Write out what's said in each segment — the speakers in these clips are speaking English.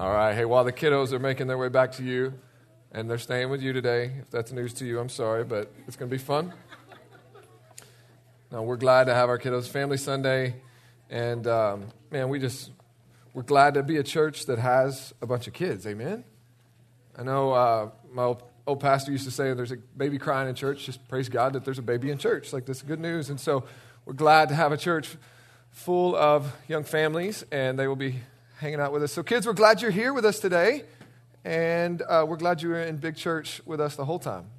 All right. Hey, while the kiddos are making their way back to you, and they're staying with you today, if that's news to you, I'm sorry, but it's going to be fun. Now, we're glad to have our kiddos Family Sunday, and um, man, we just we're glad to be a church that has a bunch of kids. Amen. I know uh, my old, old pastor used to say, "There's a baby crying in church." Just praise God that there's a baby in church. Like this is good news, and so we're glad to have a church full of young families, and they will be hanging out with us. So, kids, we're glad you're here with us today, and uh, we're glad you were in Big Church with us the whole time.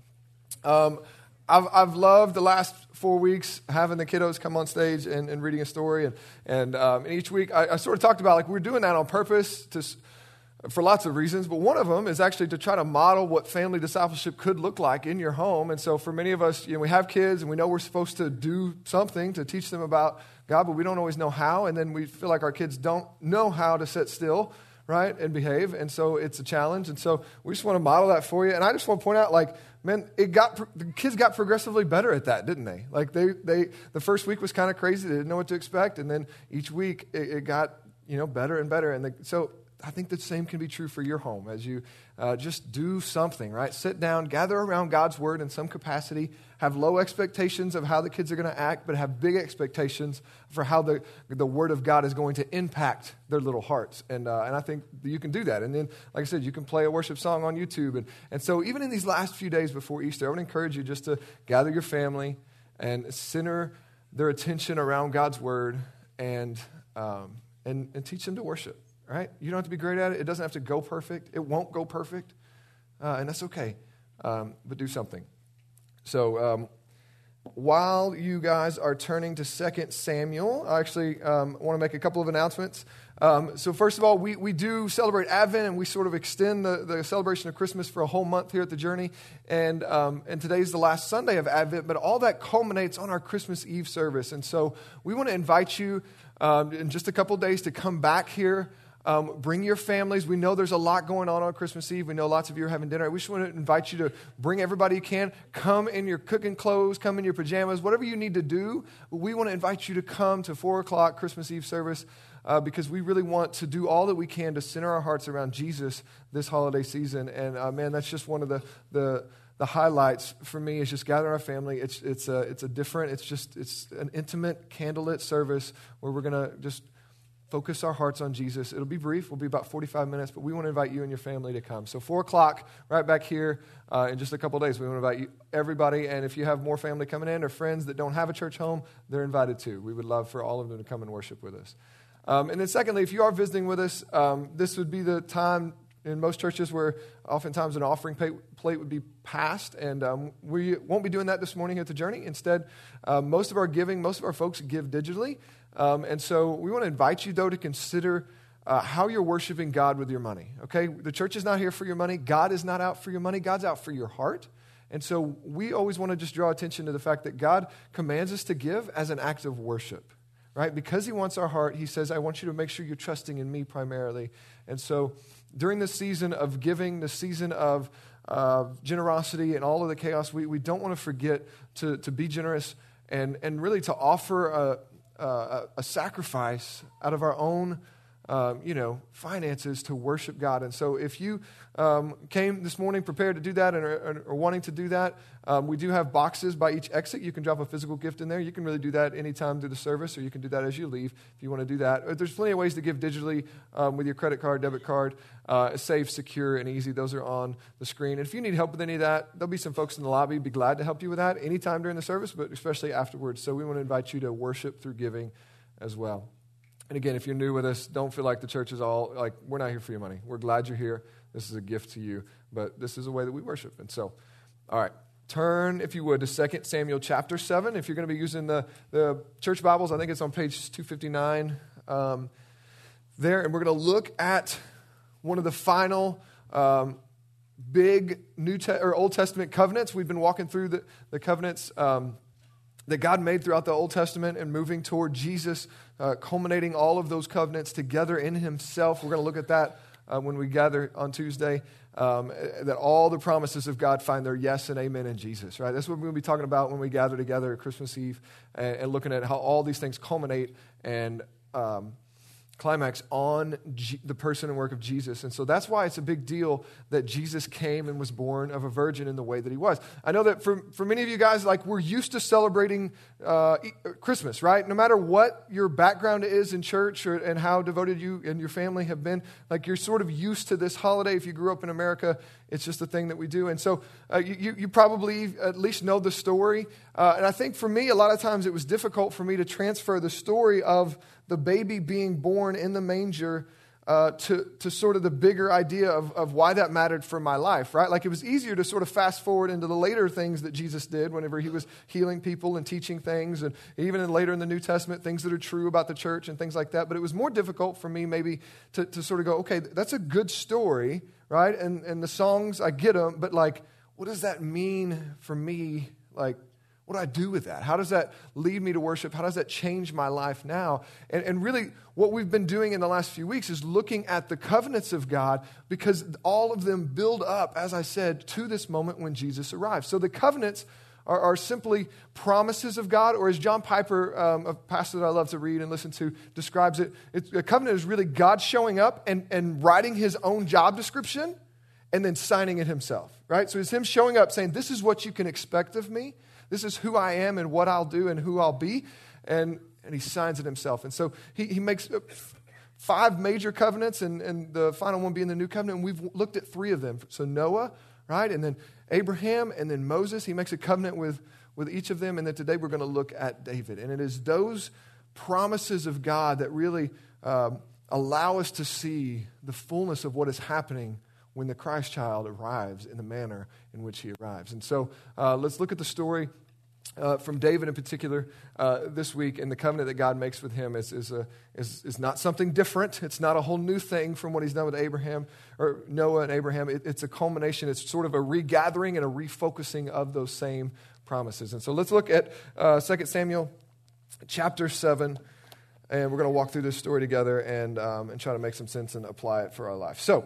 Um, I've, I've loved the last four weeks having the kiddos come on stage and, and reading a story. And, and, um, and each week, I, I, sort of talked about like we're doing that on purpose to, for lots of reasons. But one of them is actually to try to model what family discipleship could look like in your home. And so for many of us, you know, we have kids and we know we're supposed to do something to teach them about God, but we don't always know how. And then we feel like our kids don't know how to sit still, right, and behave. And so it's a challenge. And so we just want to model that for you. And I just want to point out, like, man, it got the kids got progressively better at that, didn't they? Like they they the first week was kind of crazy; they didn't know what to expect, and then each week it, it got you know better and better. And the, so I think the same can be true for your home as you uh, just do something, right? Sit down, gather around God's word in some capacity, have low expectations of how the kids are going to act, but have big expectations for how the, the word of God is going to impact their little hearts. And, uh, and I think you can do that. And then, like I said, you can play a worship song on YouTube. And, and so, even in these last few days before Easter, I would encourage you just to gather your family and center their attention around God's word and, um, and, and teach them to worship right? You don't have to be great at it. It doesn't have to go perfect. It won't go perfect, uh, and that's okay. Um, but do something. So um, while you guys are turning to 2 Samuel, I actually um, want to make a couple of announcements. Um, so, first of all, we, we do celebrate Advent and we sort of extend the, the celebration of Christmas for a whole month here at the Journey. And, um, and today's the last Sunday of Advent, but all that culminates on our Christmas Eve service. And so, we want to invite you um, in just a couple days to come back here um, bring your families. We know there's a lot going on on Christmas Eve. We know lots of you are having dinner. We just want to invite you to bring everybody you can. Come in your cooking clothes, come in your pajamas, whatever you need to do. We want to invite you to come to 4 o'clock Christmas Eve service uh, because we really want to do all that we can to center our hearts around Jesus this holiday season. And uh, man, that's just one of the, the, the highlights for me is just gathering our family. It's, it's, a, it's a different, it's just, it's an intimate candlelit service where we're going to just focus our hearts on Jesus. It'll be brief, we'll be about 45 minutes, but we want to invite you and your family to come. So, 4 o'clock, right back here uh, in just a couple days, we want to invite you, everybody. And if you have more family coming in or friends that don't have a church home, they're invited too. We would love for all of them to come and worship with us. Um, and then, secondly, if you are visiting with us, um, this would be the time in most churches where oftentimes an offering plate would be passed, and um, we won't be doing that this morning at the Journey. Instead, uh, most of our giving, most of our folks give digitally. Um, and so we want to invite you, though, to consider uh, how you're worshiping God with your money. Okay? The church is not here for your money. God is not out for your money. God's out for your heart. And so we always want to just draw attention to the fact that God commands us to give as an act of worship, right? Because He wants our heart, He says, I want you to make sure you're trusting in me primarily. And so during this season of giving, the season of uh, generosity and all of the chaos, we, we don't want to forget to, to be generous and, and really to offer a, uh, a, sacrifice out of our own, um, you know, finances to worship God. And so, if you um, came this morning prepared to do that and are, are wanting to do that, um, we do have boxes by each exit. You can drop a physical gift in there. You can really do that anytime through the service, or you can do that as you leave if you want to do that. Uh, there's plenty of ways to give digitally um, with your credit card, debit card. Uh, safe, secure, and easy. Those are on the screen. And if you need help with any of that, there'll be some folks in the lobby. Be glad to help you with that anytime during the service, but especially afterwards. So we want to invite you to worship through giving as well. And again, if you're new with us, don't feel like the church is all like, we're not here for your money. We're glad you're here. This is a gift to you, but this is a way that we worship. And so, all right, turn, if you would, to 2 Samuel chapter 7. If you're going to be using the, the church Bibles, I think it's on page 259 um, there. And we're going to look at one of the final um, big New Te- or Old Testament covenants. We've been walking through the, the covenants. Um, that God made throughout the Old Testament and moving toward Jesus, uh, culminating all of those covenants together in Himself. We're going to look at that uh, when we gather on Tuesday. Um, that all the promises of God find their yes and amen in Jesus, right? That's what we're going to be talking about when we gather together at Christmas Eve and, and looking at how all these things culminate and um, climax on G- the person and work of Jesus. And so that's why it's a big deal that Jesus came and was born of a virgin in the way that he was. I know that for, for many of you guys, like we're used to celebrating uh, Christmas, right? No matter what your background is in church or, and how devoted you and your family have been, like you're sort of used to this holiday. If you grew up in America, it's just a thing that we do. And so uh, you, you probably at least know the story. Uh, and I think for me, a lot of times it was difficult for me to transfer the story of the baby being born in the manger uh, to, to sort of the bigger idea of, of why that mattered for my life, right? Like it was easier to sort of fast forward into the later things that Jesus did whenever he was healing people and teaching things, and even in, later in the New Testament, things that are true about the church and things like that. But it was more difficult for me maybe to, to sort of go, okay, that's a good story, right? And, and the songs, I get them, but like, what does that mean for me, like, what do I do with that? How does that lead me to worship? How does that change my life now? And, and really, what we've been doing in the last few weeks is looking at the covenants of God because all of them build up, as I said, to this moment when Jesus arrives. So the covenants are, are simply promises of God, or as John Piper, um, a pastor that I love to read and listen to, describes it, a covenant is really God showing up and, and writing his own job description and then signing it himself, right? So it's him showing up saying, This is what you can expect of me. This is who I am and what I'll do and who I'll be. And, and he signs it himself. And so he, he makes uh, five major covenants, and, and the final one being the new covenant. And we've looked at three of them. So Noah, right? And then Abraham, and then Moses. He makes a covenant with, with each of them. And then today we're going to look at David. And it is those promises of God that really um, allow us to see the fullness of what is happening when the Christ child arrives in the manner in which he arrives. And so uh, let's look at the story uh, from David in particular uh, this week, and the covenant that God makes with him is, is, a, is, is not something different. It's not a whole new thing from what he's done with Abraham or Noah and Abraham. It, it's a culmination, it's sort of a regathering and a refocusing of those same promises. And so let's look at uh, 2 Samuel chapter 7, and we're going to walk through this story together and, um, and try to make some sense and apply it for our life. So,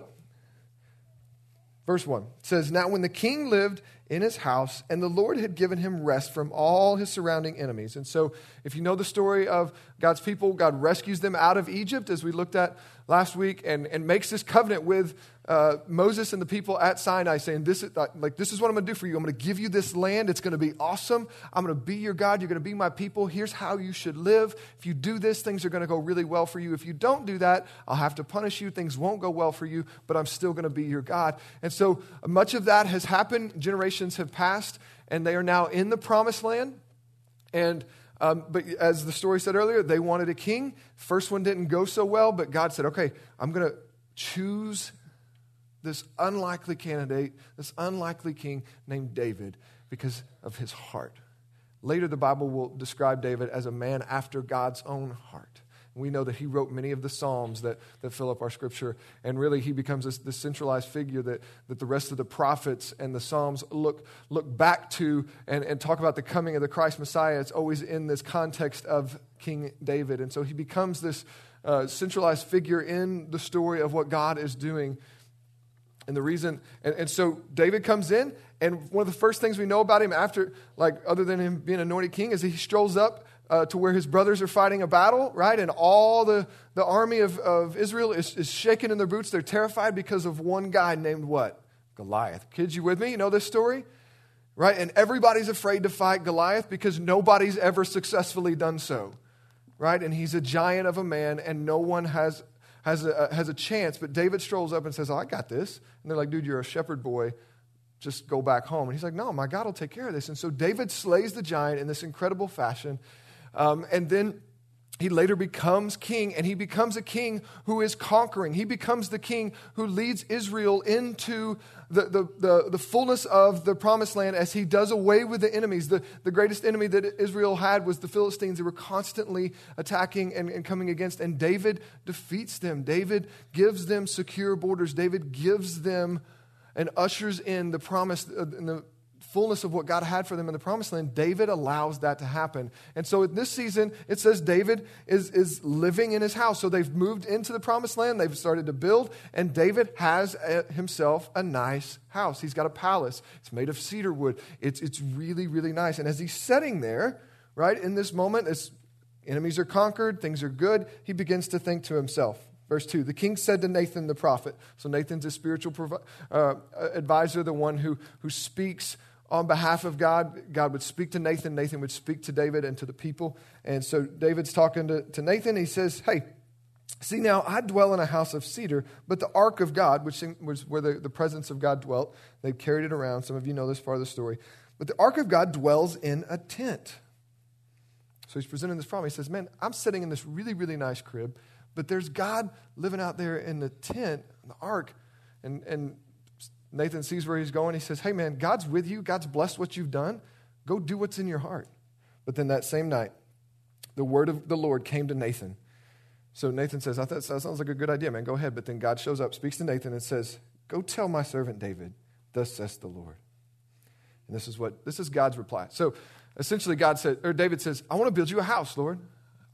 verse 1 says, Now when the king lived in his house, and the Lord had given him rest from all his surrounding enemies. And so, if you know the story of God's people, God rescues them out of Egypt, as we looked at last week, and, and makes this covenant with uh, Moses and the people at Sinai, saying, this is, like, this is what I'm going to do for you. I'm going to give you this land. It's going to be awesome. I'm going to be your God. You're going to be my people. Here's how you should live. If you do this, things are going to go really well for you. If you don't do that, I'll have to punish you. Things won't go well for you, but I'm still going to be your God. And so much of that has happened. Generations have passed, and they are now in the promised land. And um, but as the story said earlier, they wanted a king. First one didn't go so well, but God said, okay, I'm going to choose this unlikely candidate, this unlikely king named David because of his heart. Later, the Bible will describe David as a man after God's own heart. We know that he wrote many of the Psalms that, that fill up our scripture. And really, he becomes this, this, centralized figure that, that the rest of the prophets and the Psalms look, look back to and, and talk about the coming of the Christ Messiah. It's always in this context of King David. And so he becomes this uh, centralized figure in the story of what God is doing. And the reason, and, and so David comes in, and one of the first things we know about him after, like, other than him being anointed king, is he strolls up uh, to where his brothers are fighting a battle, right? And all the, the army of, of Israel is, is shaking in their boots. They're terrified because of one guy named what? Goliath. Kids, you with me? You know this story? Right? And everybody's afraid to fight Goliath because nobody's ever successfully done so. Right? And he's a giant of a man, and no one has, has, a, has a chance. But David strolls up and says, Oh, I got this. And they're like, Dude, you're a shepherd boy just go back home. And he's like, No, my God will take care of this. And so David slays the giant in this incredible fashion. Um, and then he later becomes king, and he becomes a king who is conquering. He becomes the king who leads Israel into the, the, the, the, fullness of the promised land as he does away with the enemies. The, the greatest enemy that Israel had was the Philistines. They were constantly attacking and, and coming against, and David defeats them. David gives them secure borders. David gives them and ushers in the promise, uh, in the fullness of what God had for them in the promised land, David allows that to happen. And so in this season, it says David is, is living in his house. So they've moved into the promised land, they've started to build, and David has a, himself a nice house. He's got a palace, it's made of cedar wood. It's, it's really, really nice. And as he's sitting there, right, in this moment, as Enemies are conquered, things are good. He begins to think to himself. Verse 2 The king said to Nathan the prophet, so Nathan's a spiritual provi- uh, advisor, the one who, who speaks on behalf of God. God would speak to Nathan, Nathan would speak to David and to the people. And so David's talking to, to Nathan. He says, Hey, see now, I dwell in a house of cedar, but the ark of God, which was where the, the presence of God dwelt, they carried it around. Some of you know this part of the story. But the ark of God dwells in a tent. So he's presenting this problem. He says, Man, I'm sitting in this really, really nice crib, but there's God living out there in the tent, in the ark. And, and Nathan sees where he's going. He says, Hey, man, God's with you. God's blessed what you've done. Go do what's in your heart. But then that same night, the word of the Lord came to Nathan. So Nathan says, I thought that sounds like a good idea, man. Go ahead. But then God shows up, speaks to Nathan, and says, Go tell my servant David, thus says the Lord. And this is what this is God's reply. So essentially, God said, or David says, I want to build you a house, Lord.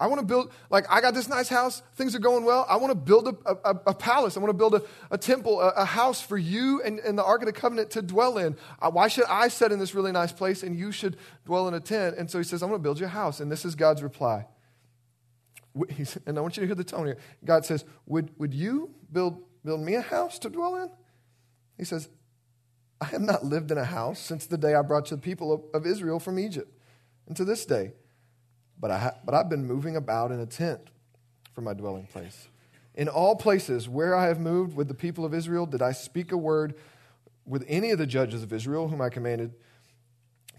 I want to build, like, I got this nice house, things are going well. I want to build a, a, a palace. I want to build a, a temple, a, house for you and, and the Ark of the Covenant to dwell in. Uh, why should I sit in this really nice place and you should dwell in a tent? And so he says, I'm going to build you a house. And this is God's reply. And I want you to hear the tone here. God says, Would, would you build, build me a house to dwell in? He says, I have not lived in a house since the day I brought you the people of, of Israel from Egypt. And to this day, but, I ha- but I've been moving about in a tent for my dwelling place. In all places where I have moved with the people of Israel, did I speak a word with any of the judges of Israel, whom I commanded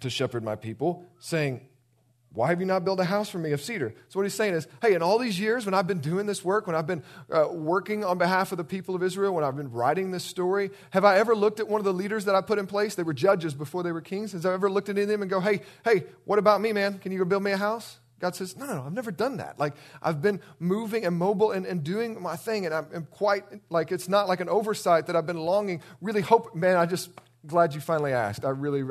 to shepherd my people, saying, why have you not built a house for me of cedar? So, what he's saying is, hey, in all these years when I've been doing this work, when I've been uh, working on behalf of the people of Israel, when I've been writing this story, have I ever looked at one of the leaders that I put in place? They were judges before they were kings. Has I ever looked at any of them and go, hey, hey, what about me, man? Can you go build me a house? God says, no, no, no, I've never done that. Like, I've been moving and mobile and, and doing my thing, and I'm, I'm quite, like, it's not like an oversight that I've been longing, really hope, man, I just, glad you finally asked. I really,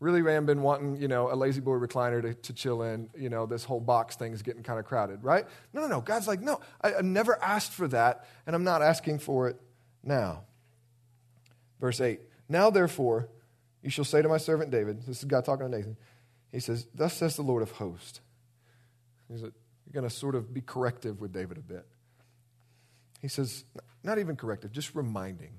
really am been wanting, you know, a lazy boy recliner to, to chill in. You know, this whole box thing is getting kind of crowded, right? No, no, no. God's like, no, I, I never asked for that, and I'm not asking for it now. Verse 8 Now, therefore, you shall say to my servant David, this is God talking to Nathan, he says, Thus says the Lord of hosts He's going to sort of be corrective with David a bit. He says, not even corrective, just reminding.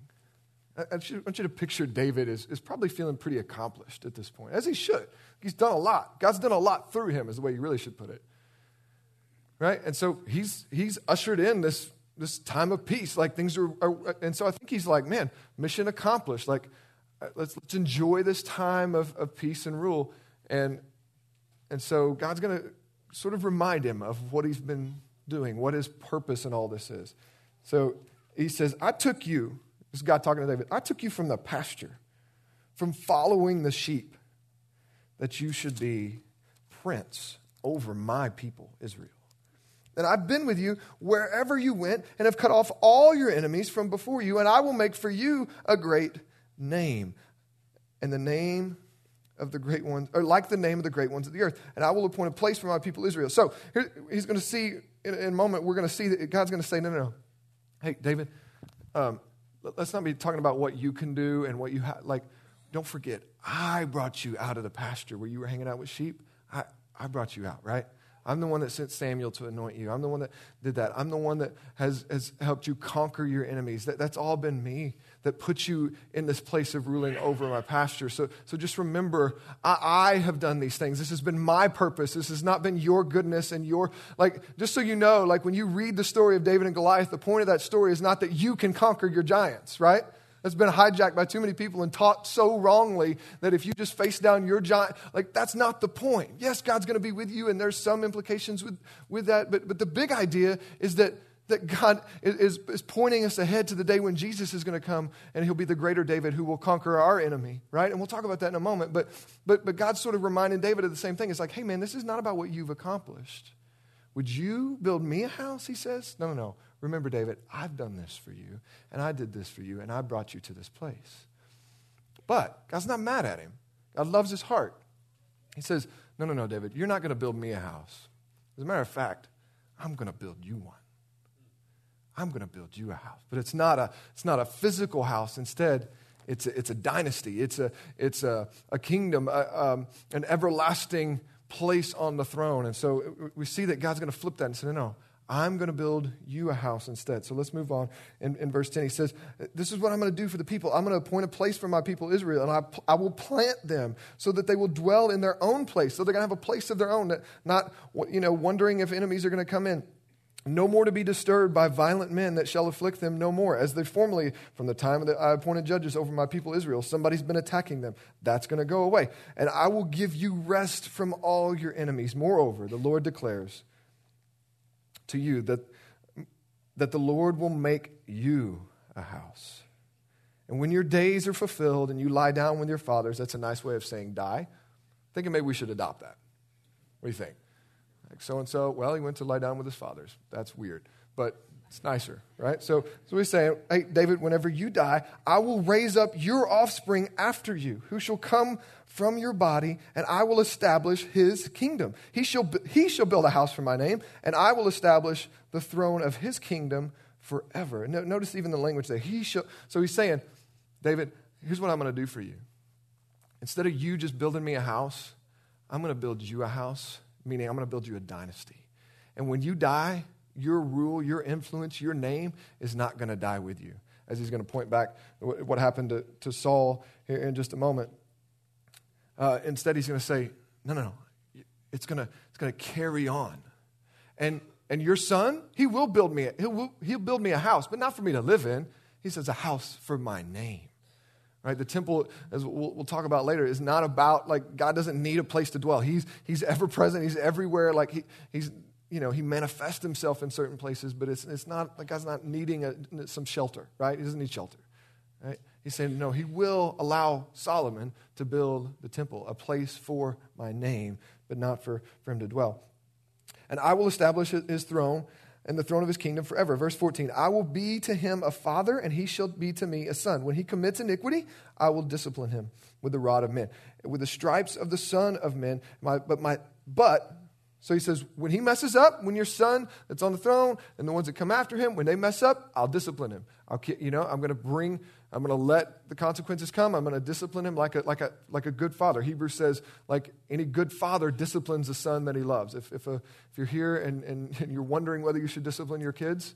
I want you to picture David is, is probably feeling pretty accomplished at this point, as he should. He's done a lot. God's done a lot through him, is the way you really should put it. Right? And so he's, he's ushered in this, this time of peace. Like things are, are, and so I think he's like, man, mission accomplished. Like, uh, let's, let's enjoy this time of, of peace and rule. And, and so God's going to sort of remind him of what he's been doing, what his purpose in all this is. So he says, I took you, this is God talking to David, I took you from the pasture, from following the sheep, that you should be prince over my people, Israel. And I've been with you wherever you went and have cut off all your enemies from before you, and I will make for you a great name. And the name of the great ones, or like the name of the great ones of the earth. And I will appoint a place for my people Israel. So here, he's going to see, in, in, a moment, we're going to see that God's going to say, no, no, no. Hey, David, um, let's not be talking about what you can do and what you have. Like, don't forget, I brought you out of the pasture where you were hanging out with sheep. I, I brought you out, right? I'm the one that sent Samuel to anoint you. I'm the one that did that. I'm the one that has, has helped you conquer your enemies. That, that's all been me that put you in this place of ruling over my pasture. So, so just remember, I, I have done these things. This has been my purpose. This has not been your goodness and your, like, just so you know, like when you read the story of David and Goliath, the point of that story is not that you can conquer your giants, right? That's been hijacked by too many people and taught so wrongly that if you just face down your giant, like that's not the point. Yes, God's going to be with you, and there's some implications with, with that, but, but the big idea is that, that God is, is pointing us ahead to the day when Jesus is going to come and he'll be the greater David who will conquer our enemy, right? And we'll talk about that in a moment. But, but, but God's sort of reminding David of the same thing. It's like, hey, man, this is not about what you've accomplished. Would you build me a house? He says. No, no, no. Remember, David, I've done this for you, and I did this for you, and I brought you to this place. But God's not mad at him. God loves his heart. He says, No, no, no, David, you're not going to build me a house. As a matter of fact, I'm going to build you one. I'm going to build you a house. But it's not a, it's not a physical house. Instead, it's a, it's a dynasty, it's a, it's a, a kingdom, a, um, an everlasting place on the throne. And so uh, we see that God's going to flip that and say, no, no, I'm going to build you a house instead. So let's move on. In, in verse 10, he says, uh, This is what I'm going to do for the people. I'm going to appoint a place for my people Israel, and I, I will plant them so that they will dwell in their own place. So they're going to have a place of their own, not you know, wondering if enemies are going to come in. No more to be disturbed by violent men that shall afflict them no more, as they formerly, from the time that I appointed judges over my people Israel, somebody's been attacking them. That's going to go away. And I will give you rest from all your enemies. Moreover, the Lord declares, to you that, that the Lord will make you a house. And when your days are fulfilled and you lie down with your fathers, that's a nice way of saying die. Thinking maybe we should adopt that. What do you think? Like so and so, well, he went to lie down with his fathers. That's weird. But it's nicer, right? So, so he's saying, hey, David, whenever you die, I will raise up your offspring after you, who shall come from your body, and I will establish his kingdom. He shall, he shall build a house for my name, and I will establish the throne of his kingdom forever. notice even the language there. He shall, so he's saying, David, here's what I'm going to do for you. Instead of you just building me a house, I'm going to build you a house, meaning I'm going to build you a dynasty. And when you die, your rule, your influence, your name is not going to die with you. As he's going to point back what happened to, to Saul here in just a moment. Uh, instead, he's going to say, no, no, no. It's going to, it's going to carry on. And, and your son, he will build me, a, he'll, he'll build me a house, but not for me to live in. He says, a house for my name. Right? The temple, as we'll, we'll, talk about later, is not about like God doesn't need a place to dwell. He's, he's ever present. He's everywhere. Like he, he's you know, he manifests himself in certain places, but it's, it's not, like God's not needing a, some shelter, right? He doesn't need shelter, right? He's saying, no, he will allow Solomon to build the temple, a place for my name, but not for, for him to dwell. And I will establish his throne and the throne of his kingdom forever. Verse 14 I will be to him a father, and he shall be to me a son. When he commits iniquity, I will discipline him with the rod of men, with the stripes of the son of men. My, but, my, but so he says, when he messes up, when your son that's on the throne and the ones that come after him, when they mess up, I'll discipline him. I'll, you know, I'm going to bring, I'm going to let the consequences come. I'm going to discipline him like a, like a, like a good father. Hebrews says, like any good father disciplines the son that he loves. If, if, a, if you're here and, and, and you're wondering whether you should discipline your kids,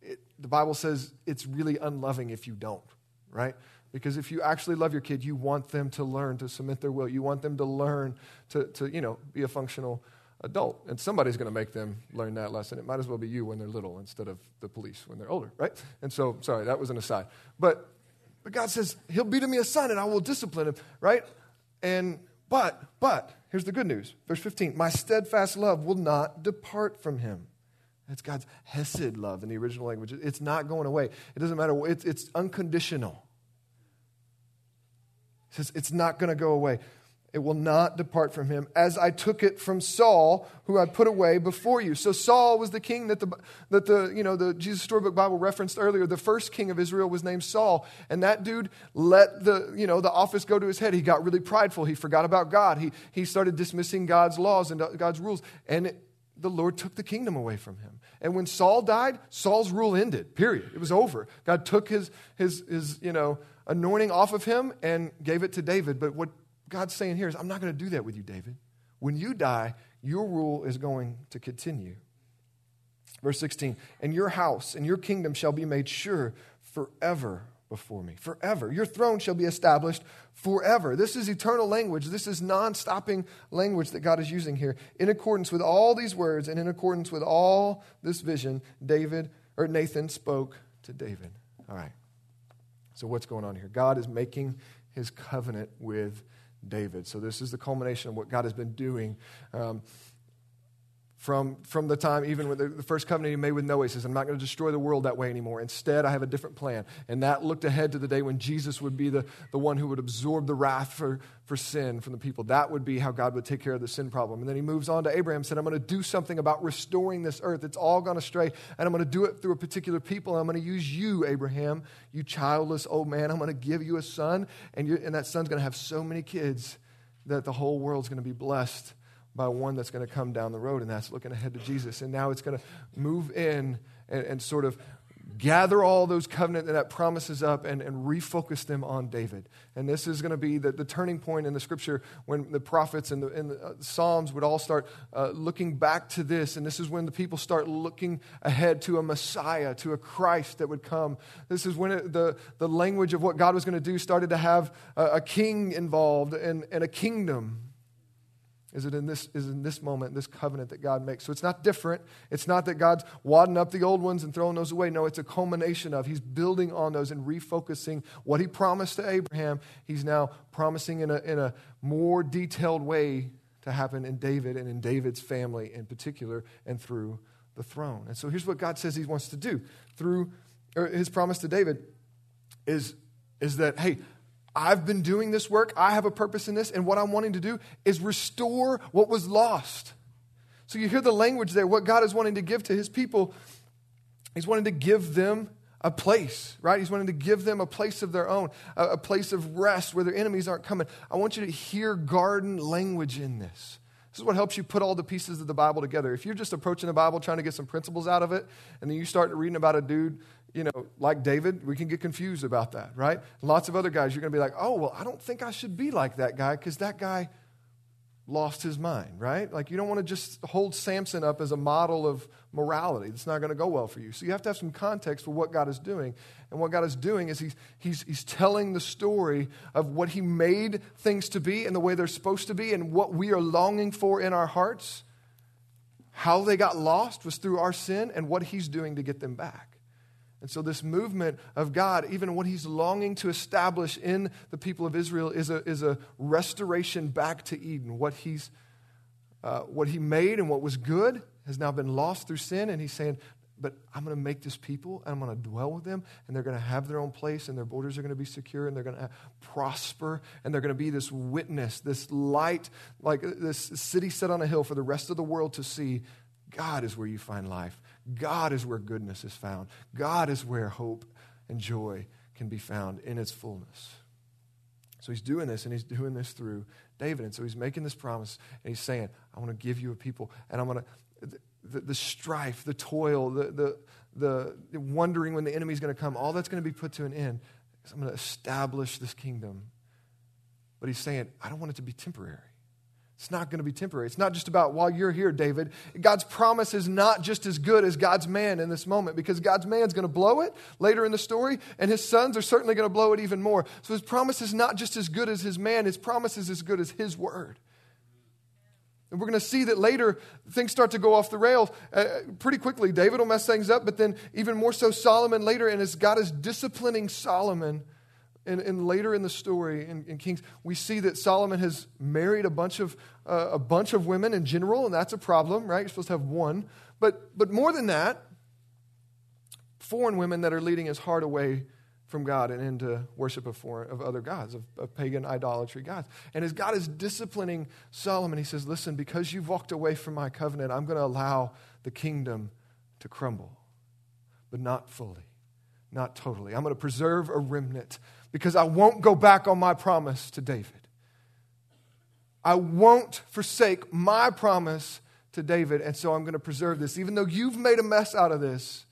it, the Bible says it's really unloving if you don't, right? Because if you actually love your kid, you want them to learn to submit their will. You want them to learn to, to you know, be a functional adult. And somebody's going to make them learn that lesson. It might as well be you when they're little instead of the police when they're older, right? And so, sorry, that was an aside. But, but God says, He'll be to me a son and I will discipline him, right? And, but, but, here's the good news. Verse 15 My steadfast love will not depart from him. That's God's Hesed love in the original language. It's not going away. It doesn't matter. It's, it's unconditional. He says, It's not going to go away. It will not depart from him, as I took it from Saul, who I put away before you. So Saul was the king that the, that the, you know, the Jesus Storybook Bible referenced earlier. The first king of Israel was named Saul. And that dude let the, you know, the office go to his head. He got really prideful. He forgot about God. He, he started dismissing God's laws and uh, God's rules. And it, the Lord took the kingdom away from him. And when Saul died, Saul's rule ended, period. It was over. God took his, his, his you know, anointing off of him and gave it to David. But what God's saying here is, I'm not going to do that with you, David. When you die, your rule is going to continue. Verse 16, and your house and your kingdom shall be made sure forever before me. Forever. Your throne shall be established forever. This is eternal language. This is non stopping language that God is using here. In accordance with all these words and in accordance with all this vision, David or Nathan spoke to David. All right. So, what's going on here? God is making his covenant with David. So, this is the culmination of what God has been doing. Um, from, from the time, even with the, the first covenant he made with Noah, he says, I'm not going to destroy the world that way anymore. Instead, I have a different plan. And that looked ahead to the day when Jesus would be the, the one who would absorb the wrath for, for sin from the people. That would be how God would take care of the sin problem. And then he moves on to Abraham, and said, I'm going to do something about restoring this earth. It's all gone astray, and I'm going to do it through a particular people. I'm going to use you, Abraham, you childless old man. I'm going to give you a son, and, and that son's going to have so many kids that the whole world's going to be blessed by one that's going to come down the road, and that's looking ahead to Jesus. And now it's going to move in and, and sort of gather all those covenant and that promises up and, and refocus them on David. And this is going to be the, the turning point in the scripture when the prophets and the, and the uh, Psalms would all start uh, looking back to this. And this is when the people start looking ahead to a Messiah, to a Christ that would come. This is when it, the, the language of what God was going to do started to have a, a king involved and, and a kingdom. Is it in this, is in this moment, this covenant that God makes? So it's not different. It's not that God's wadding up the old ones and throwing those away. No, it's a culmination of He's building on those and refocusing what He promised to Abraham. He's now promising in a, in a more detailed way to happen in David and in David's family in particular and through the throne. And so here's what God says He wants to do through His promise to David is, is that, hey, I've been doing this work. I have a purpose in this. And what I'm wanting to do is restore what was lost. So you hear the language there. What God is wanting to give to his people, he's wanting to give them a place, right? He's wanting to give them a place of their own, a, a place of rest where their enemies aren't coming. I want you to hear garden language in this. This is what helps you put all the pieces of the Bible together. If you're just approaching the Bible trying to get some principles out of it, and then you start reading about a dude you know, like David, we can get confused about that, right? Lots of other guys, you're going to be like, oh, well, I don't think I should be like that guy because that guy lost his mind, right? Like, you don't want to just hold Samson up as a model of morality. It's not going to go well for you. So, you have to have some context for what God is doing. And what God is doing is he's, he's, he's telling the story of what He made things to be and the way they're supposed to be and what we are longing for in our hearts. How they got lost was through our sin and what He's doing to get them back. And so, this movement of God, even what He's longing to establish in the people of Israel, is a, is a restoration back to Eden. What, he's, uh, what He made and what was good has now been lost through sin. And He's saying, But I'm going to make this people, and I'm going to dwell with them, and they're going to have their own place, and their borders are going to be secure, and they're going to prosper, and they're going to be this witness, this light, like this city set on a hill for the rest of the world to see. God is where you find life. God is where goodness is found. God is where hope and joy can be found in its fullness. So he's doing this, and he's doing this through David. And so he's making this promise, and he's saying, I want to give you a people, and I'm going to, the, the strife, the toil, the, the, the wondering when the enemy's going to come, all that's going to be put to an end. I'm going to establish this kingdom. But he's saying, I don't want it to be temporary. It's not going to be temporary. It's not just about while you're here, David. God's promise is not just as good as God's man in this moment because God's man's going to blow it later in the story, and his sons are certainly going to blow it even more. So his promise is not just as good as his man, his promise is as good as his word. And we're going to see that later things start to go off the rails uh, pretty quickly. David will mess things up, but then even more so Solomon later, and as God is disciplining Solomon and, and later in the story in, in, Kings, we see that Solomon has married a bunch of uh, a bunch of women in general, and that's a problem, right? You're supposed to have one, but but more than that, foreign women that are leading his heart away from God and into worship of foreign of other gods, of, of pagan idolatry gods. And as God is disciplining Solomon, he says, "Listen, because you've walked away from my covenant, I'm going to allow the kingdom to crumble, but not fully." Not totally. I'm going to preserve a remnant because I won't go back on my promise to David. I won't forsake my promise to David, and so I'm going to preserve this. Even though you've made a mess out of this,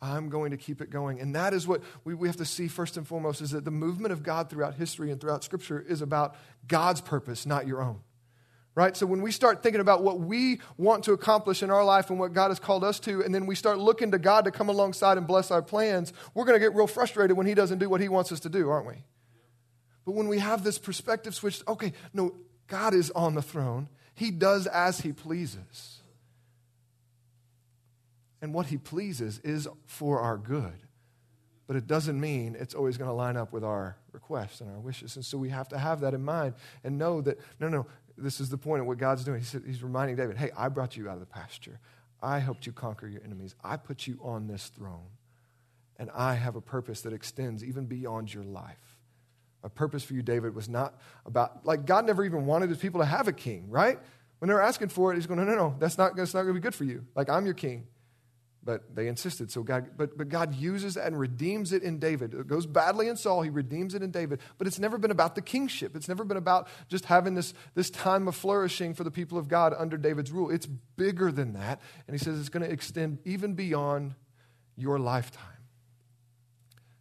I'm going to keep it going. And that is what we, we have to see first and foremost is that the movement of God throughout history and throughout Scripture is about God's purpose, not your own right? So when we start thinking about what we want to accomplish in our life and what God has called us to, and then we start looking to God to come alongside and bless our plans, we're going to get real frustrated when He doesn't do what He wants us to do, aren't we? But when we have this perspective switch, okay, no, God is on the throne. He does as He pleases. And what He pleases is for our good. But it doesn't mean it's always going to line up with our requests and our wishes. And so we have to have that in mind and know that, no, no, this is the point of what God's doing. He's, he's reminding David, hey, I brought you out of the pasture. I helped you conquer your enemies. I put you on this throne. And I have a purpose that extends even beyond your life. A purpose for you, David, was not about, like, God never even wanted his people to have a king, right? When they were asking for it, he's going, no, no, no, that's not, that's not going to be good for you. Like, I'm your king. But they insisted. So God, but, but God uses that and redeems it in David. It goes badly in Saul, he redeems it in David. But it's never been about the kingship. It's never been about just having this, this time of flourishing for the people of God under David's rule. It's bigger than that. And he says it's going to extend even beyond your lifetime.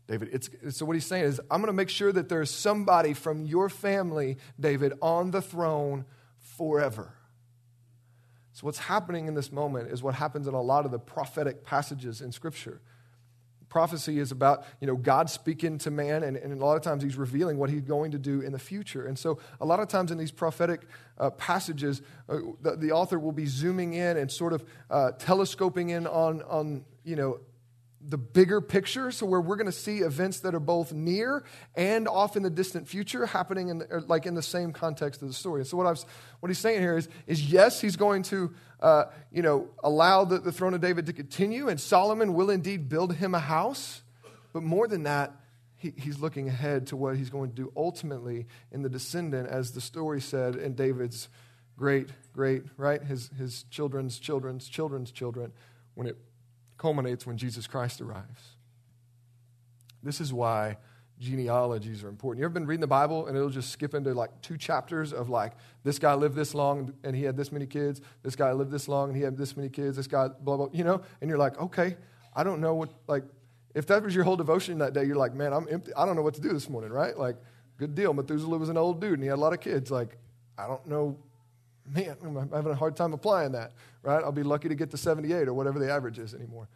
David, it's, so what he's saying is, I'm going to make sure that there's somebody from your family, David, on the throne forever. So, what's happening in this moment is what happens in a lot of the prophetic passages in Scripture. Prophecy is about you know, God speaking to man, and, and a lot of times he's revealing what he's going to do in the future. And so, a lot of times in these prophetic uh, passages, uh, the, the, author will be zooming in and sort of uh, telescoping in on, on you know, the bigger picture, so where we're going to see events that are both near and off in the distant future happening in the, like in the same context of the story. So what I was, what he's saying here is, is yes, he's going to, uh, you know, allow the, the throne of David to continue, and Solomon will indeed build him a house. But more than that, he, he's looking ahead to what he's going to do ultimately in the descendant, as the story said in David's great, great, right, his his children's children's children's children, when it culminates when Jesus Christ arrives. This is why genealogies are important. You ever been reading the Bible and it'll just skip into like two chapters of like, this guy lived this long and he had this many kids, this guy lived this long and he had this many kids, this guy, blah, blah, you know? And you're like, okay, I don't know what, like, if that was your whole devotion that day, you're like, man, I'm empty. I don't know what to do this morning, right? Like, good deal. Methuselah was an old dude and he had a lot of kids. Like, I don't know man, I'm having a hard time applying that, right? I'll be lucky to get to 78 or whatever the average is anymore.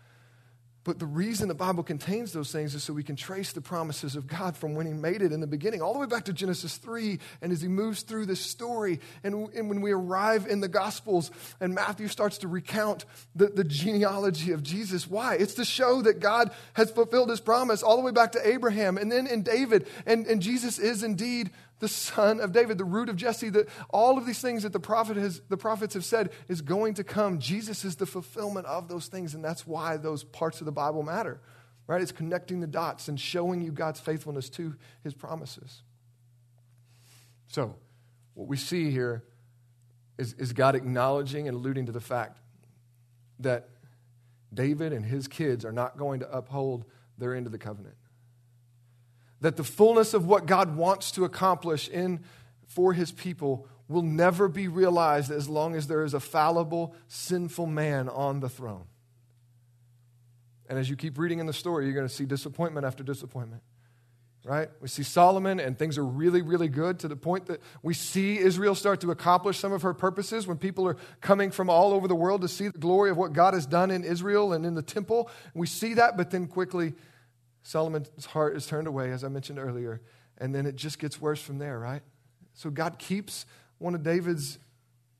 But the reason the Bible contains those things is so we can trace the promises of God from when He made it in the beginning, all the way back to Genesis 3, and as He moves through this story. And, and when we arrive in the Gospels, and Matthew starts to recount the, the genealogy of Jesus, why? It's to show that God has fulfilled His promise all the way back to Abraham and then in David. And, and Jesus is indeed the son of David, the root of Jesse, that all of these things that the, prophet has, the prophets have said is going to come. Jesus is the fulfillment of those things, and that's why those parts of the Bible matter. Right? It's connecting the dots and showing you God's faithfulness to his promises. So, what we see here is, is God acknowledging and alluding to the fact that David and his kids are not going to uphold their end of the covenant that the fullness of what God wants to accomplish in for his people will never be realized as long as there is a fallible, sinful man on the throne. And as you keep reading in the story, you're going to see disappointment after disappointment. Right? We see Solomon, and things are really, really good to the point that we see Israel start to accomplish some of her purposes when people are coming from all over the world to see the glory of what God has done in Israel and in the temple. We see that, but then quickly Solomon's heart is turned away, as I mentioned earlier, and then it just gets worse from there, right? So God keeps one of David's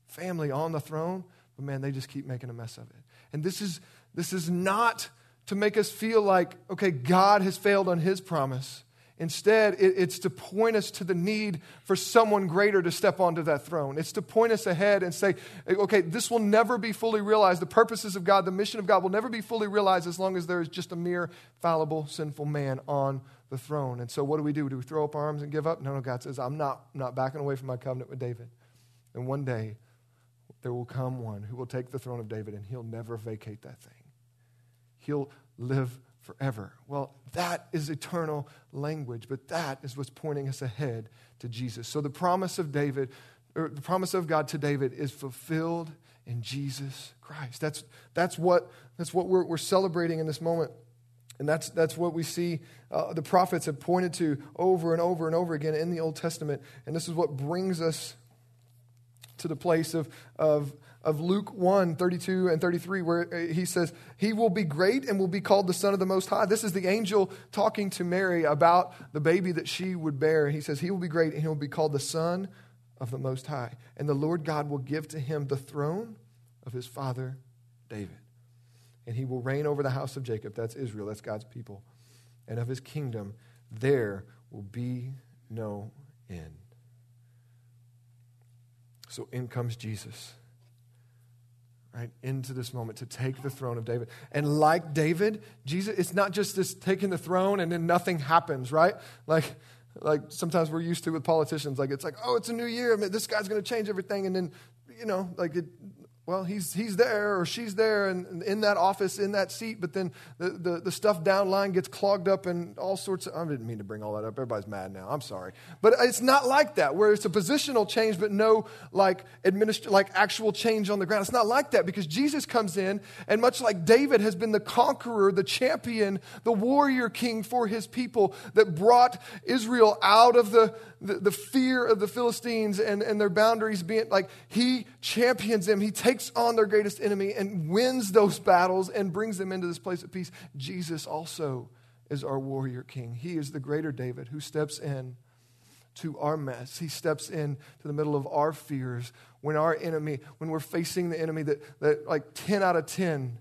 family on the throne, but man, they just keep making a mess of it. And this is, this is not to make us feel like, okay, God has failed on his promise. Instead, it's to point us to the need for someone greater to step onto that throne. It's to point us ahead and say, okay, this will never be fully realized. The purposes of God, the mission of God will never be fully realized as long as there is just a mere fallible, sinful man on the throne. And so, what do we do? Do we throw up our arms and give up? No, no, God says, I'm not, not backing away from my covenant with David. And one day, there will come one who will take the throne of David and he'll never vacate that thing. He'll live forever. Well, that is eternal language, but that is what's pointing us ahead to Jesus. So the promise of David, or the promise of God to David is fulfilled in Jesus Christ. That's, that's what, that's what we're, we're celebrating in this moment. And that's, that's what we see uh, the prophets have pointed to over and over and over again in the Old Testament. And this is what brings us to the place of, of of Luke 1 32 and 33, where uh, he says, He will be great and will be called the Son of the Most High. This is the angel talking to Mary about the baby that she would bear. He says, He will be great and he will be called the Son of the Most High. And the Lord God will give to him the throne of his father David. And he will reign over the house of Jacob. That's Israel, that's God's people. And of his kingdom, there will be no end. So in comes Jesus right, into this moment to take the throne of David. And like David, Jesus, it's not just this taking the throne and then nothing happens, right? Like, like sometimes we're used to with politicians, like it's like, oh, it's a new year, this guy's going to change everything, and then, you know, like it, well, he's, he's there or she's there and in that office, in that seat, but then the, the, the stuff down line gets clogged up and all sorts of. I didn't mean to bring all that up. Everybody's mad now. I'm sorry. But it's not like that, where it's a positional change, but no like, administ- like actual change on the ground. It's not like that because Jesus comes in, and much like David has been the conqueror, the champion, the warrior king for his people that brought Israel out of the, the, the fear of the Philistines and, and their boundaries being like, he champions them. He takes on their greatest enemy and wins those battles and brings them into this place of peace. Jesus also is our warrior king. He is the greater David who steps in to our mess. He steps in to the middle of our fears when our enemy, when we're facing the enemy that, that like 10 out of 10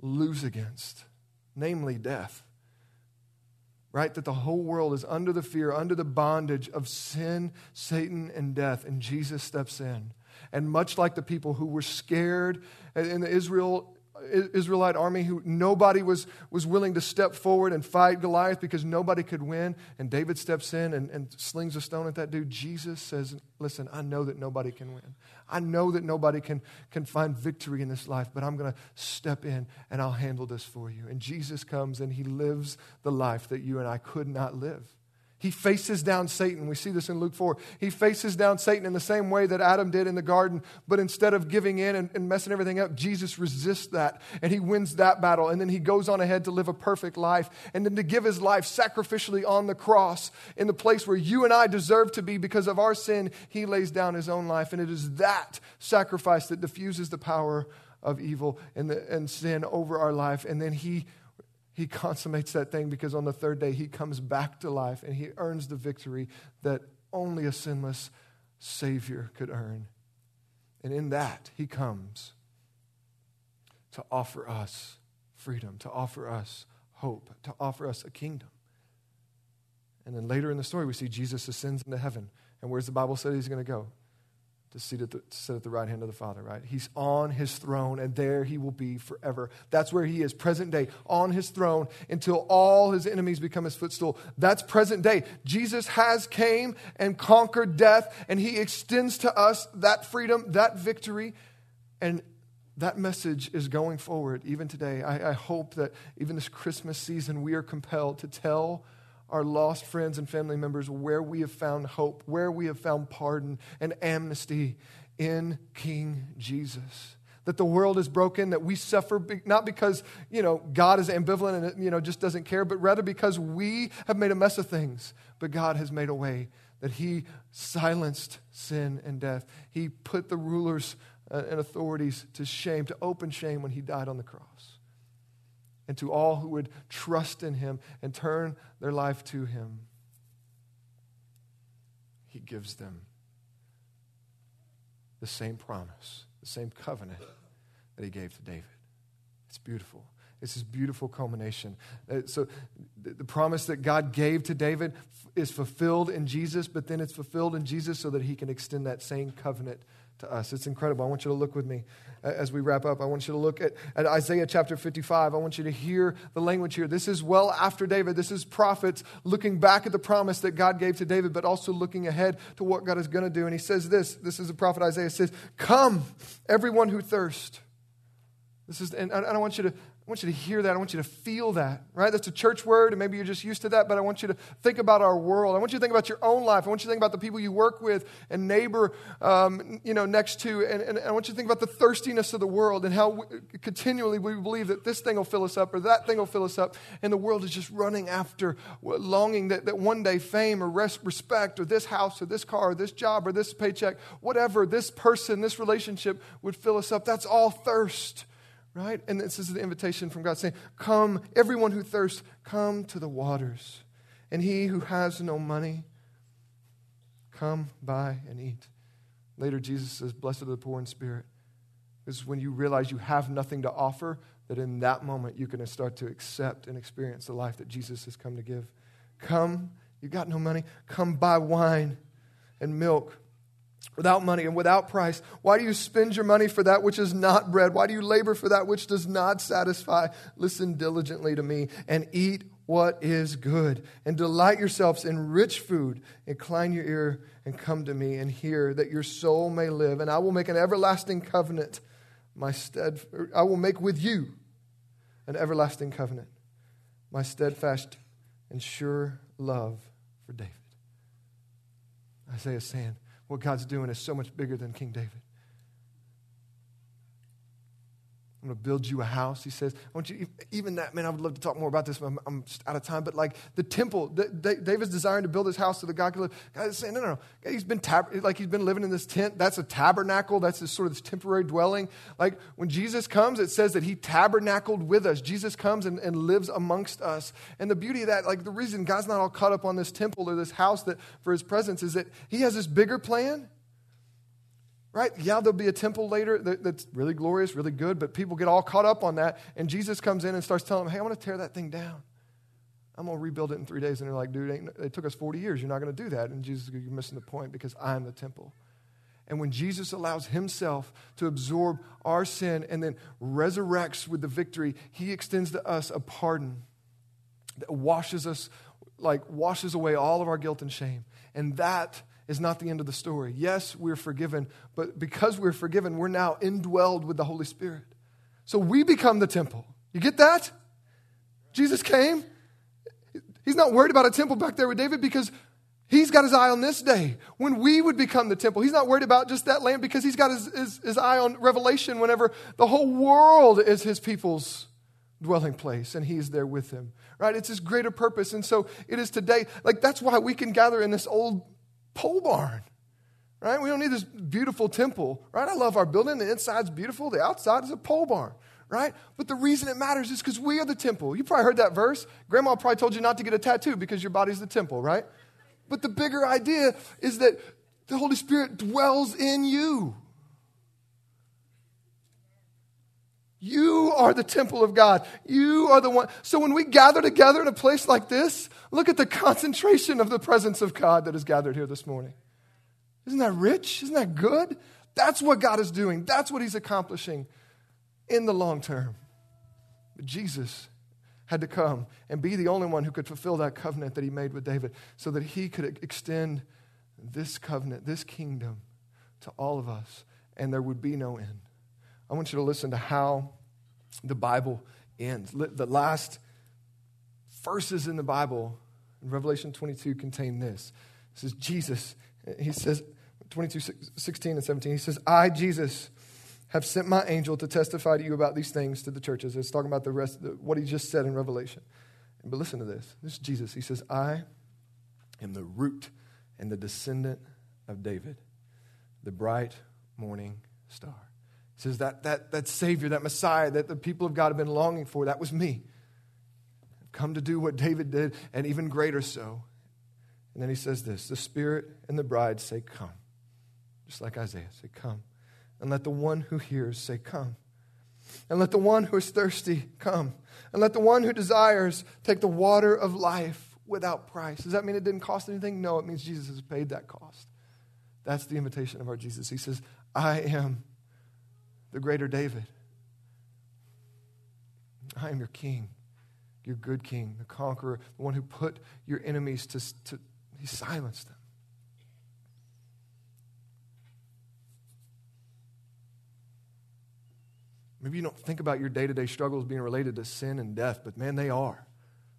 lose against, namely death right? That the whole world is under the fear, under the bondage of sin, Satan, and death. And Jesus steps in. And much like the people who were scared in the Israel Israelite army who nobody was, was willing to step forward and fight Goliath because nobody could win. And David steps in and, and slings a stone at that dude. Jesus says, Listen, I know that nobody can win. I know that nobody can, can find victory in this life, but I'm going to step in and I'll handle this for you. And Jesus comes and he lives the life that you and I could not live. He faces down Satan. We see this in Luke 4. He faces down Satan in the same way that Adam did in the garden, but instead of giving in and, and, messing everything up, Jesus resists that and he wins that battle. And then he goes on ahead to live a perfect life and then to give his life sacrificially on the cross in the place where you and I deserve to be because of our sin. He lays down his own life. And it is that sacrifice that diffuses the power of evil and, the, and sin over our life. And then he he consummates that thing because on the third day he comes back to life and he earns the victory that only a sinless Savior could earn. And in that, he comes to offer us freedom, to offer us hope, to offer us a kingdom. And then later in the story, we see Jesus ascends into heaven. And where's the Bible say he's going to go? To sit, at the, sit at the right hand of the Father, right? He's on his throne, and there he will be forever. That's where he is, present day, on his throne until all his enemies become his footstool. That's present day. Jesus has came and conquered death, and he extends to us that freedom, that victory, and that message is going forward even today. I, I hope that even this Christmas season, we are compelled to tell our lost friends and family members where we have found hope, where we have found pardon and amnesty in King Jesus. That the world is broken, that we suffer not because, you know, God is ambivalent and, you know, just doesn't care, but rather because we have made a mess of things. But God has made a way that He silenced sin and death. He put the rulers uh, and authorities to shame, to open shame when He died on the cross and to all who would trust in him and turn their life to him. He gives them the same promise, the same covenant that he gave to David. It's beautiful. It's this beautiful culmination. Uh, so, the promise that God gave to David is fulfilled in Jesus, but then it's fulfilled in Jesus so that he can extend that same covenant to us. It's incredible. I want you to look with me uh, as we wrap up. I want you to look at, at Isaiah chapter 55. I want you to hear the language here. This is well after David. This is prophets looking back at the promise that God gave to David, but also looking ahead to what God is going to do. And he says this this is the prophet Isaiah says, Come, everyone who thirsts. This is, and I, I want you to I want you to hear that. I want you to feel that, right? That's a church word, and maybe you're just used to that, but I want you to think about our world. I want you to think about your own life. I want you to think about the people you work with and neighbor, um, you know, next to, and, and, I want you to think about the thirstiness of the world and how we, continually we believe that this thing will fill us up or that thing will fill us up, and the world is just running after, longing that, that one day fame or rest, respect or this house or this car or this job or this paycheck, whatever, this person, this relationship would fill us up. That's all thirst right? And this is the invitation from God saying, Come, everyone who thirsts, come to the waters. And he who has no money, come buy and eat. Later, Jesus says, Blessed are the poor in spirit. Is when you realize you have nothing to offer, that in that moment you can start to accept and experience the life that Jesus has come to give. Come, you got no money, come buy wine and milk without money and without price? Why do you spend your money for that which is not bread? Why do you labor for that which does not satisfy? Listen diligently to me and eat what is good, and delight yourselves in rich food. Incline your ear and come to me and hear that your soul may live. And I will make an everlasting covenant. My stead, I will make with you an everlasting covenant. My steadfast and sure love for David. Isaiah saying, what God's doing is so much bigger than King David. I'm going to build you a house. He says, I want you, even that, man, I would love to talk more about this, but I'm, I'm out of time. But like the temple, the, the, David's desiring to build his house so that God can live. God is saying, no, no, no. He's been, tab- like he's been living in this tent. That's a tabernacle. That's this sort of this temporary dwelling. Like when Jesus comes, it says that he tabernacled with us. Jesus comes and, and lives amongst us. And the beauty of that, like the reason God's not all caught up on this temple or this house that for his presence is that he has this bigger plan right? Yeah, there'll be a temple later that's really glorious, really good, but people get all caught up on that. And Jesus comes in and starts telling them, hey, I want to tear that thing down. I'm going to rebuild it in three days. And they're like, dude, it took us 40 years. You're not going to do that. And Jesus, you're missing the point because I'm the temple. And when Jesus allows himself to absorb our sin and then resurrects with the victory, he extends to us a pardon that washes us, like washes away all of our guilt and shame. And that is not the end of the story. Yes, we're forgiven, but because we're forgiven, we're now indwelled with the Holy Spirit. So we become the temple. You get that? Jesus came. He's not worried about a temple back there with David because he's got his eye on this day when we would become the temple. He's not worried about just that land because he's got his, his, his eye on Revelation whenever the whole world is his people's dwelling place and he's there with them right it's his greater purpose and so it is today like that's why we can gather in this old pole barn, right? We don't need this beautiful temple, right? I love our building. The inside's beautiful, the outside is a pole barn, right? But the reason it matters is because we are the temple. You probably heard that verse. Grandma probably told you not to get a tattoo because your body's the temple, right? But the bigger idea is that the Holy Spirit dwells in you. You are the temple of God. You are the one. So when we gather together in a place like this, look at the concentration of the presence of God that is gathered here this morning. Isn't that rich? Isn't that good? That's what God is doing. That's what He's accomplishing in the long term. But Jesus had to come and be the only one who could fulfill that covenant that He made with David so that He could extend this covenant, this kingdom to all of us, and there would be no end. I want you to listen to how the Bible ends. The last verses in the Bible in Revelation 22 contain this. This is Jesus. He says, 22, 16 and 17, he says, I, Jesus, have sent my angel to testify to you about these things to the churches. It's talking about the rest of what he just said in Revelation. But listen to this. This is Jesus. He says, I am the root and the descendant of David, the bright morning star says that, that, that Savior, that Messiah that the people of God have been longing for, that was me. I've come to do what David did, and even greater so. And then he says this the Spirit and the bride say, Come. Just like Isaiah, say, Come. And let the one who hears say, Come. And let the one who is thirsty come. And let the one who desires take the water of life without price. Does that mean it didn't cost anything? No, it means Jesus has paid that cost. That's the invitation of our Jesus. He says, I am the greater David. I am your king, your good king, the conqueror, the one who put your enemies to, to he silenced them. Maybe you don't think about your day to day struggles being related to sin and death, but man, they are.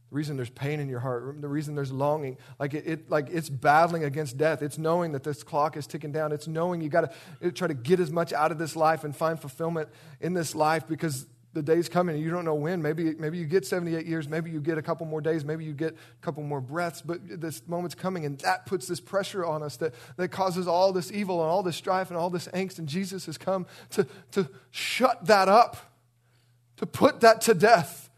The reason there's pain in your heart, the reason there's longing, like it, it, like it's battling against death. It's knowing that this clock is ticking down. It's knowing you got to try to get as much out of this life and find fulfillment in this life because the day's coming and you don't know when. Maybe, maybe you get 78 years, maybe you get a couple more days, maybe you get a couple more breaths, but this moment's coming and that puts this pressure on us that, that causes all this evil and all this strife and all this angst. And Jesus has come to, to shut that up, to put that to death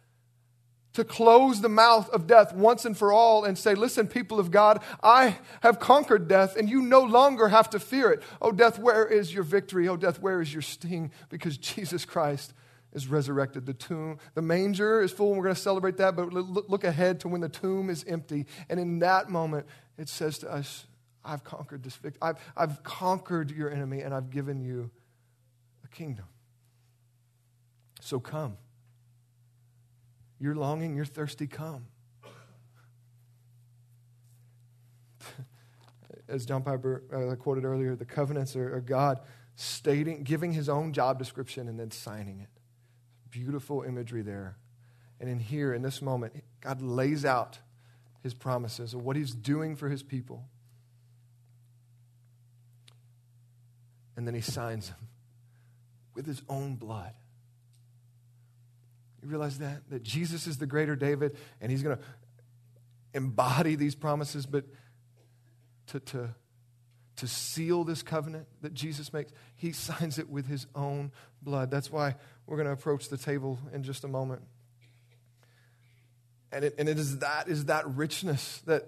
to close the mouth of death once and for all and say, Listen, people of God, I have conquered death and you no longer have to fear it. Oh, death, where is your victory? Oh, death, where is your sting? Because Jesus Christ is resurrected. The tomb, the manger is full, and we're going to celebrate that, but look ahead to when the tomb is empty. And in that moment, it says to us, I've conquered this victory. I've, I've conquered your enemy and I've given you a kingdom. So come. You're longing, you're thirsty, come. As John Piper uh, quoted earlier, the covenants are, are God stating, giving his own job description and then signing it. Beautiful imagery there. And in here, in this moment, God lays out his promises of what he's doing for his people. And then he signs them with his own blood. You realize that? That Jesus is the greater David, and he's going to embody these promises, but to, to, to seal this covenant that Jesus makes, he signs it with his own blood. That's why we're going to approach the table in just a moment. And it, and it is that is that richness that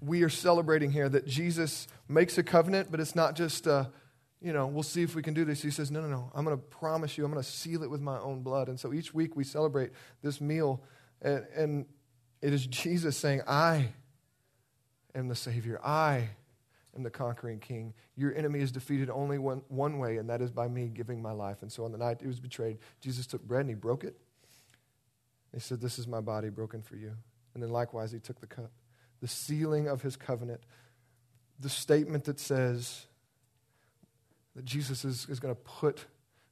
we are celebrating here that Jesus makes a covenant, but it's not just, uh, you know, we'll see if we can do this. He says, no, no, no, I'm going to promise you, I'm going to seal it with my own blood. And so each week we celebrate this meal, and, and it is Jesus saying, I am the Savior. I am the conquering King. Your enemy is defeated only one, one way, and that is by me giving my life. And so on the night he was betrayed, Jesus took bread and he broke it. He said, This is my body broken for you. And then likewise, he took the cup. The sealing of his covenant, the statement that says that Jesus is, is going to put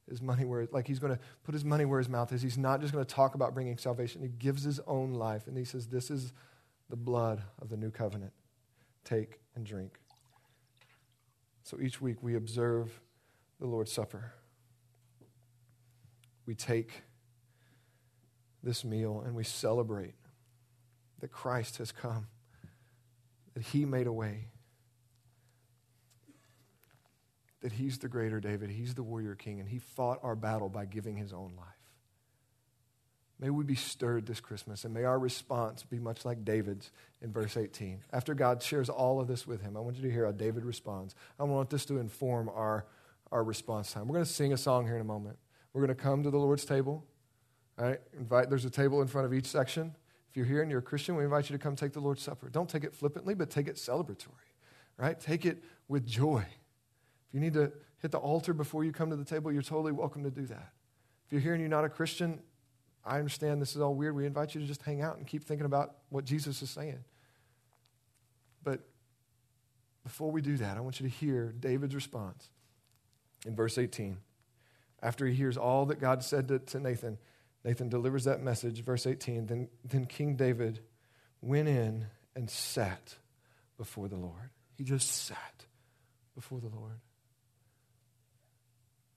his money where, like he's going to put his money where his mouth is. He's not just going to talk about bringing salvation. He gives his own life. And he says, This is the blood of the new covenant. Take and drink. So each week we observe the Lord's Supper. We take this meal and we celebrate that Christ has come, that he made a way, that he's the greater David, he's the warrior king, and he fought our battle by giving his own life. May we be stirred this Christmas, and may our response be much like David's in verse 18. After God shares all of this with him, I want you to hear how David responds. I want this to inform our, our response time. We're going to sing a song here in a moment. We're going to come to the Lord's table. All right, invite, there's a table in front of each section. If you're here and you're a Christian, we invite you to come take the Lord's Supper. Don't take it flippantly, but take it celebratory, right? Take it with joy. You need to hit the altar before you come to the table, you're totally welcome to do that. If you're here and you're not a Christian, I understand this is all weird. We invite you to just hang out and keep thinking about what Jesus is saying. But before we do that, I want you to hear David's response in verse 18. After he hears all that God said to, to Nathan, Nathan delivers that message, verse 18. Then, then King David went in and sat before the Lord. He just sat before the Lord.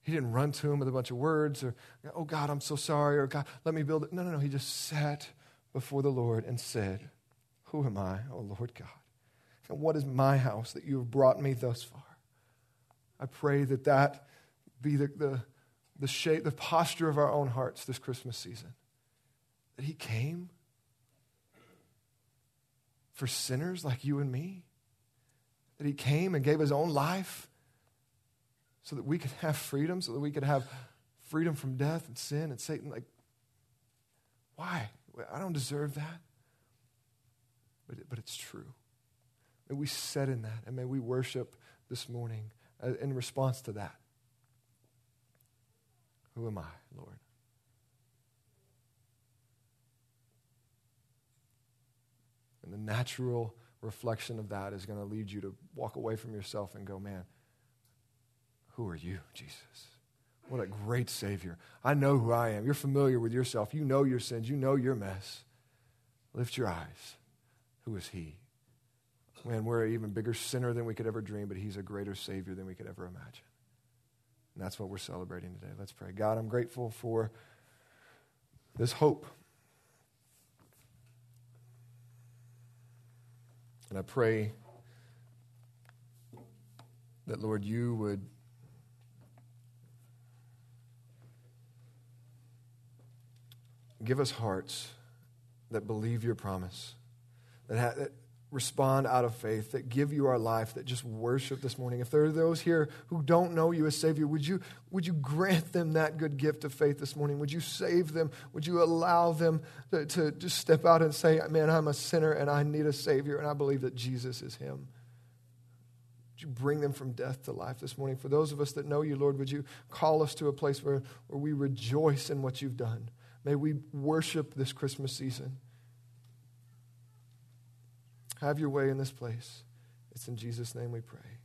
He didn't run to him with a bunch of words or, oh God, I'm so sorry, or God, let me build it. No, no, no. He just sat before the Lord and said, Who am I, O Lord God? And what is my house that you have brought me thus far? I pray that that be the, the, the shape, the posture of our own hearts this Christmas season. That He came for sinners like you and me. That He came and gave His own life so that we could have freedom, so that we could have freedom from death and sin and Satan. Like, why? I don't deserve that. But, it, but it's true. May we set in that and may we worship this morning uh, in response to that. Who am I, Lord? And the natural reflection of that is going to lead you to walk away from yourself and go, man, who are you, Jesus? What a great Savior. I know who I am. You're familiar with yourself. You know your sins. You know your mess. Lift your eyes. Who is He? Man, we're an even bigger sinner than we could ever dream, but He's a greater Savior than we could ever imagine. And that's what we're celebrating today. Let's pray. God, I'm grateful for this hope. And I pray that, Lord, you would give us hearts that believe your promise, that, ha- that respond out of faith, that give you our life, that just worship this morning. If there are those here who don't know you as Savior, would you, would you grant them that good gift of faith this morning? Would you save them? Would you allow them to, to just step out and say, Man, I'm a sinner and I need a Savior, and I believe that Jesus is Him? Would you bring them from death to life this morning? For those of us that know you, Lord, would you call us to a place where, where we rejoice in what you've done? May we worship this Christmas season. Have your way in this place. It's in Jesus' name we pray.